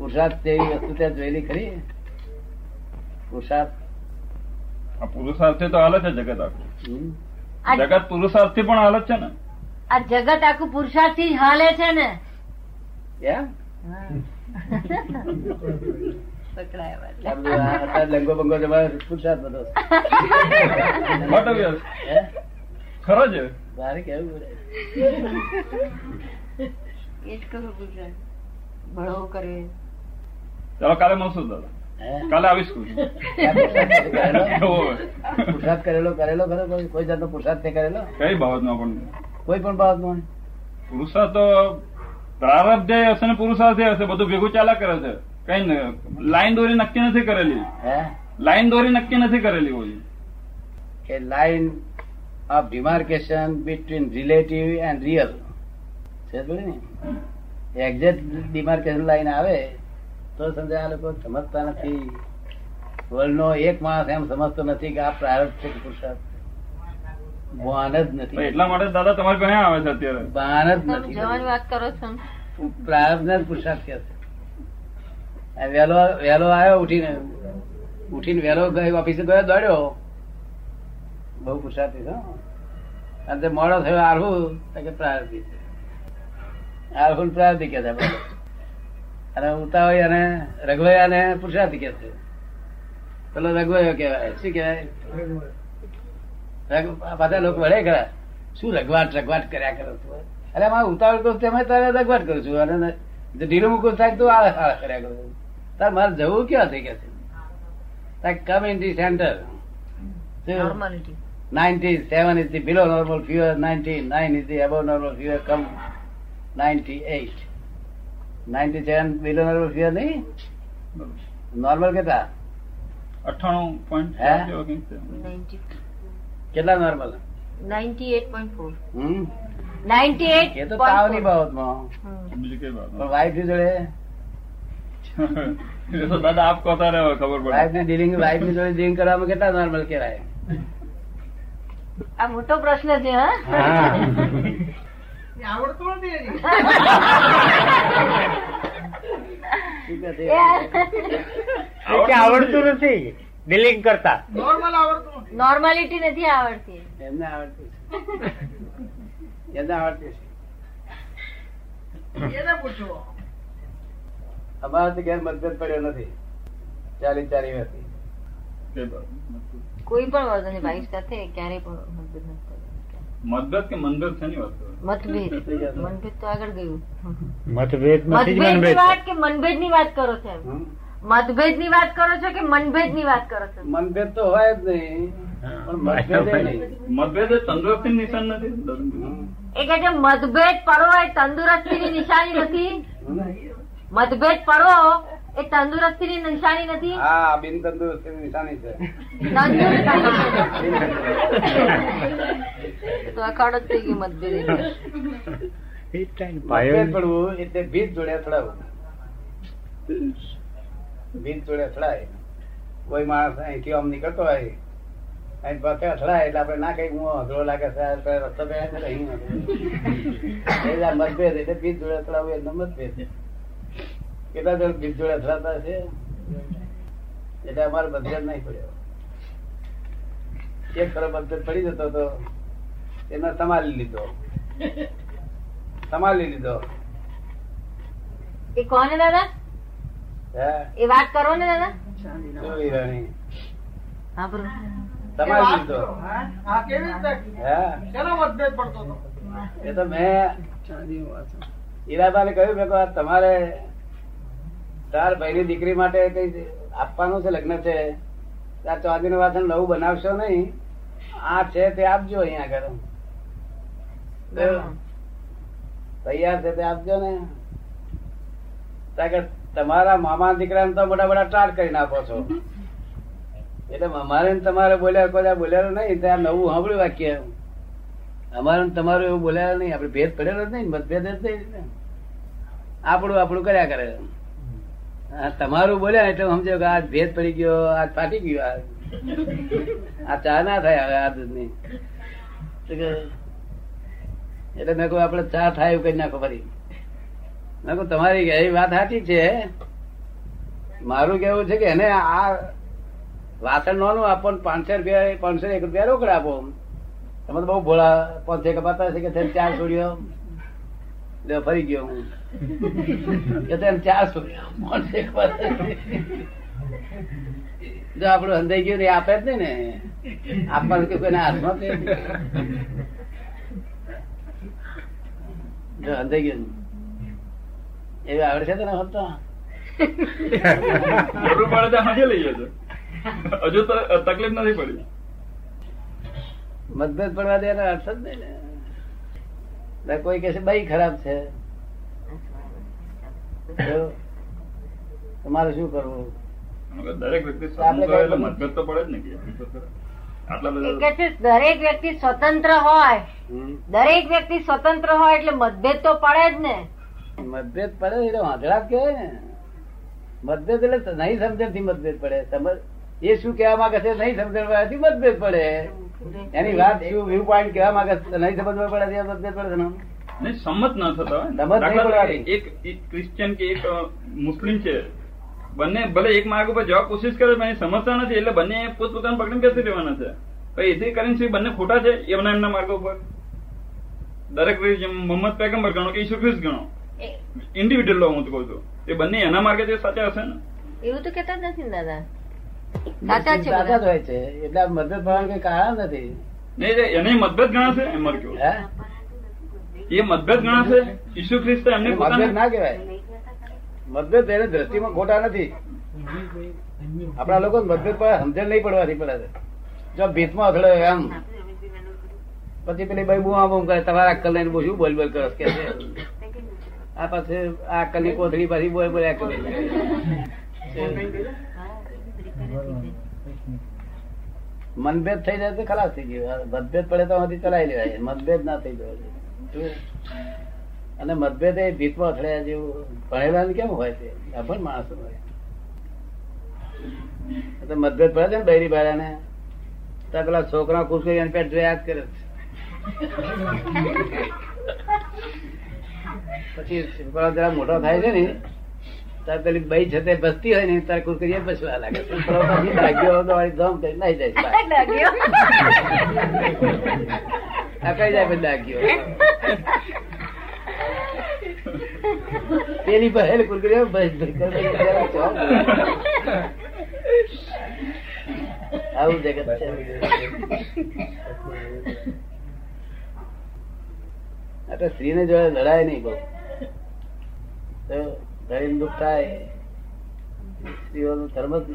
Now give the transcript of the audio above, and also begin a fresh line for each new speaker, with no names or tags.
પુરુષાર્થ જેવી વસ્તુ ત્યાં જોયેલી ખરી? પુરુષાર્થ?
આ તો હાલ છે જગત આખું. જગત પુરુષાર્થથી પણ હાલ જ છે ને?
આ જગત આખું પુરુષાર્થથી હાલે છે ને?
લંગો બંગો પુરુષાર્થ બધો?
ખરો છે
મારે કેવું
એ જ કહું પુરુષાર્થ. ભણવું કરે.
ચાલો કાલે મળશું દાદા. કાલે આવીશ
પુરસાદ કરેલો? કરેલો ખરો? કોઈ જાતનો પુરસાદ તે કરેલો?
કઈ બાબતમાં પણ?
કોઈ પણ બાબતમાં
પુરુષાર્થ તો પ્રારબ્ધ હશે ને પુરુષાર્થ હશે બધું ભેગું ચાલા કરે છે. કઈ લાઈન દોરી નક્કી નથી કરેલી.
હે?
લાઈન દોરી નક્કી નથી કરેલી હોય.
કે line of demarcation between relative and real છે ને? એક્ઝેક્ટ ડિમાર્કેશન લાઈન આવે તો સમજાય આ લોકો સમજતા નથી. વર્લ્ડ નો એક માણસ એમ સમજતો નથી કે આ પ્રારબ્ધ છે કે પુરુષાર્થ ભાન જ નથી.
એટલા માટે દાદા તમારે ઘણા આવે છે અત્યારે.
ભાન જ નથી.
જવાની વાત કરો છો
પ્રારબ્ધ ને જ પુરુષાર્થ કે છે. વેલો વહેલો આવ્યો ઉઠીને ઉઠીને વહેલો ગયો ઓફિસે ગયો દોડ્યો. બહુ પુરુષાર્થ છે અને મોડો થયો આરહુ તો કે પ્રારબ્ધી છે. આરહુ ને પ્રારબ્ધી કે છે આપણે. અને ઉતાવળી અને રઘવયા ને પુરુષાર્થી કે છે. પેલો રઘવાયો કેવાય શું કેવાય બધા લોકો વળે ખરા. શું રઘવાટ રઘવાટ કર્યા કરો છો? અરે મારે ઉતાવળ કરું તેમાં તારે રઘવાટ કરું છું. અને ઢીલું મૂકું થાય તો આ કર્યા કરું છું. તારે મારે જવું ક્યાં થઈ કે છે? Come in the centre
normality
97 is the below normal fever, 99 is the above normal fever, come 98. 97 seven billion રૂપિયા નહીં? નોર્મલ કેટલા?
અઠાણું પોઈન્ટ
કેટલા normal
ninety eight point four ninety eight
એ તો તાવની બાબતમાં.
બીજું કઈ વાત
પણ વાઈફ જોડે?
દાદા આપ કહતા રહો ખબર પડે.
ની ડીલિંગ વાઈફની જોડે ડીલિંગ કરવામાં કેટલા નોર્મલ કહેવાય?
આ મોટો પ્રશ્ન છે હા.
શું કહે
આવડતું નથી. ડીલિંગ કરતા.
નોર્માલિટી નથી આવડતી.
એમને આવડતું છે. એમને આવડતું છે. અમારે તો ઘેર મતભેદ પડ્યો નથી. ચાલી ચાલી
હતી. વાત
કોઈ પણ વર્ગની ભાઈ સાથે ક્યારેય પણ મતભેદ નથી.
મતભેદ કે મનભેદ શેની વાત કરો?
મતભેદ. મનભેદ તો આગળ ગયું.
મતભેદ
મતભેદ વાત કે મનભેદની વાત કરો છો મતભેદની વાત કરો છો કે મનભેદની વાત કરો છો?
મનભેદ તો હોય જ નહીં. મતભેદ
તંદુરસ્તી નિશાન નથી.
એ કે છે મતભેદ પડો એ તંદુરસ્તી ની નિશાની નથી. મતભેદ પડવો એ તંદુરસ્તી ની નિશાની નથી?
હા બિન તંદુરસ્તી નિશાની છે.
તો અખાડો જ થઈ ગઈ મતભેદ
પડવું એટલે ભીત જોડે અથડાવું. ભીત જોડે અથડાય. કોઈ માણસ અહીંથી આમ નીકળતો હોય અહીં પાસે અથડાય એટલે આપણે ના કઈ હું અઘરો લાગે છે રસ્તો આ મતભેદ એટલે ભીત જોડે અથડાવવું એટલે મતભેદ કેટલા જણ ભીત જોડે અથડાતા છે એટલે અમારે મતભેદ નહીં પડ્યો. એક ખરો મતભેદ પડી જતો તો એને સંભાળી લીધો. સંભાળી લીધો.
એ કોને દાદા? એ વાત કરો ને દાદા? હા
સંભાળી લીધો. હે? એ તો મેં હીરાબાને કહ્યું મેં તમારે તાર ભાઈની દીકરી માટે કઈ આપવાનું છે લગ્ન છે? આ ચાંદી નું વાસણ નવું બનાવશો નહીં? આ છે તે આપજો અહીંયા આગળ. તૈયાર છે તે આપજો ને. તમારા મામા દીકરાને તો મોટા મોટા ટાટ કરી નાખો છો. એટલે અમારે તમારે બોલ્યા કોઈ બોલ્યા નહીં ત્યાં નવું સાંભળ્યું વાક્ય. અમારે તમારું એવું બોલ્યા નહીં આપણે ભેદ પડેલો જ નહીં મતભેદ જ નહીં આપણું આપણું કર્યા કરે. તમારું બોલ્યા એટલે સમજો કે આ ભેદ પડી ગયો, આ ફાટી ગયો, આ ચા ના થાય હવે આ દૂધની. તો કે- એટલે મેં કહું આપડે ચા થાય એવું કરી નાખો ફરી. મેં કહું તમારી એ વાત સાચી છે? મારું કેવું છે કે એને આ વાસણ નોનું આપો ને પાંચસો રૂપિયા, પાંચસો એક રૂપિયા રોકડા આપો. તમે તો બહુ ભોળા પાંચસો કપાતા છે કે ચાર છોડ્યો લે ફરી ગયો હું. તેમ ચાર કપાતા જો આપણું અંદાઈ ગયું ને આપે જ નહીં ને. આપવાનું કે કોઈના હાથમાં જો અંદાઈ ગયું એવી આવડે છે તને
જરૂર પડે તો હાજે લઈ જજો હજુ તો તકલીફ નથી પડી.
મતભેદ પડવા દેવાનો અર્થ જ નહીં ને. કોઈ કે છે બઈ ખરાબ છે. તમારે શું કરવું?
દરેક વ્યક્તિ સ્વતંત્ર હોય મતભેદ તો પડે જ ને
દરેક વ્યક્તિ સ્વતંત્ર હોય. દરેક વ્યક્તિ સ્વતંત્ર હોય એટલે મતભેદ તો પડે જ ને.
મતભેદ પડે એટલે વાંધળા કે ને. મતભેદ એટલે નહીં સમજણથી મતભેદ પડે. સમજ એ શું કહેવા માંગે છે નહીં સમજણ મતભેદ પડે. એની વાત એવું વ્યૂ પોઈન્ટ કહેવા માંગે છે? નહીં સમજવા પડે મતભેદ પડે
નહીં સંમત ન થતા એક એક ક્રિશ્ચિયન કે એક મુસ્લિમ છે. બંને ભલે એક માર્ગ ઉપર જવા કોશિશ કરે પણ સમજતા નથી એટલે બંને પોતપોતાનું પકડીને બેસી રહેવાના છે. પછી એથી કરીને શું બંને ખોટા છે એમના એમના માર્ગ ઉપર. દરેક મોહમ્મદ પેગમ્બર ગણો કે ઈસુ ખ્રિસ્ત ગણો. ઇન્ડિવિડ્યુઅલ હું તો કહું છું. એ બંને એના માર્ગે સાચા હશે ને?
એવું તો કેતા નથી દાદા. સાચા છે
સાચા જ હોય છે. એટલે મતભેદ પડવાનું કઈ કારણ નથી?
નહીં એને મતભેદ ગણાશે એમ મારે કેવું એ મતભેદ ગણાશે ઈસુ ખ્રિસ્ત એમને
મતભેદ ના કહેવાય. મતભેદ એની દ્રષ્ટિમાં ખોટા નથી. આપણા લોકો મતભેદ પડે સમજણ નહીં પડવાથી પડે છે. જો ભીતમાં અથડે એમ. પછી પેલી ભાઈ બુઆ બુમ કરે તમારા અક્કલ લઈને બહુ શું બોલ બોલ કરો કે આ પાસે આ અક્કલની કોથળી પાછી બોલ બોલ્યા કરે મનભેદ થઈ જાય તો ખલાસ થઈ ગયું. મતભેદ પડે તો ચલાવી લેવાય. મતભેદ ના થઈ જાય. અને મતભેદ એ ભીતમાં અથડાયા જેવું ભણેલા કેમ હોય છે અભણ માણસ હોય. તો મતભેદ પડે છે ને બૈરી બાળાને ત્યાં પેલા છોકરા ખુશ કરી એને પેટ જોયા જ કરે. પછી મોટો થાય છે ને ત્યારે પેલી બઈ છે બસતી હોય ને તારે કુરકરીએ બસવા લાગે. લાગ્યો ધમ કરી નાઈ જાય અકાઈ જાય બધા લાગ્યો પેલી પહેલ કુરકરીઓ બસ. આવું જગત છે. આ સ્ત્રીને જોડે લડાય નહીં બહુ. શરીર દુઃખ થાય સ્ત્રીઓનું ધર્મ જ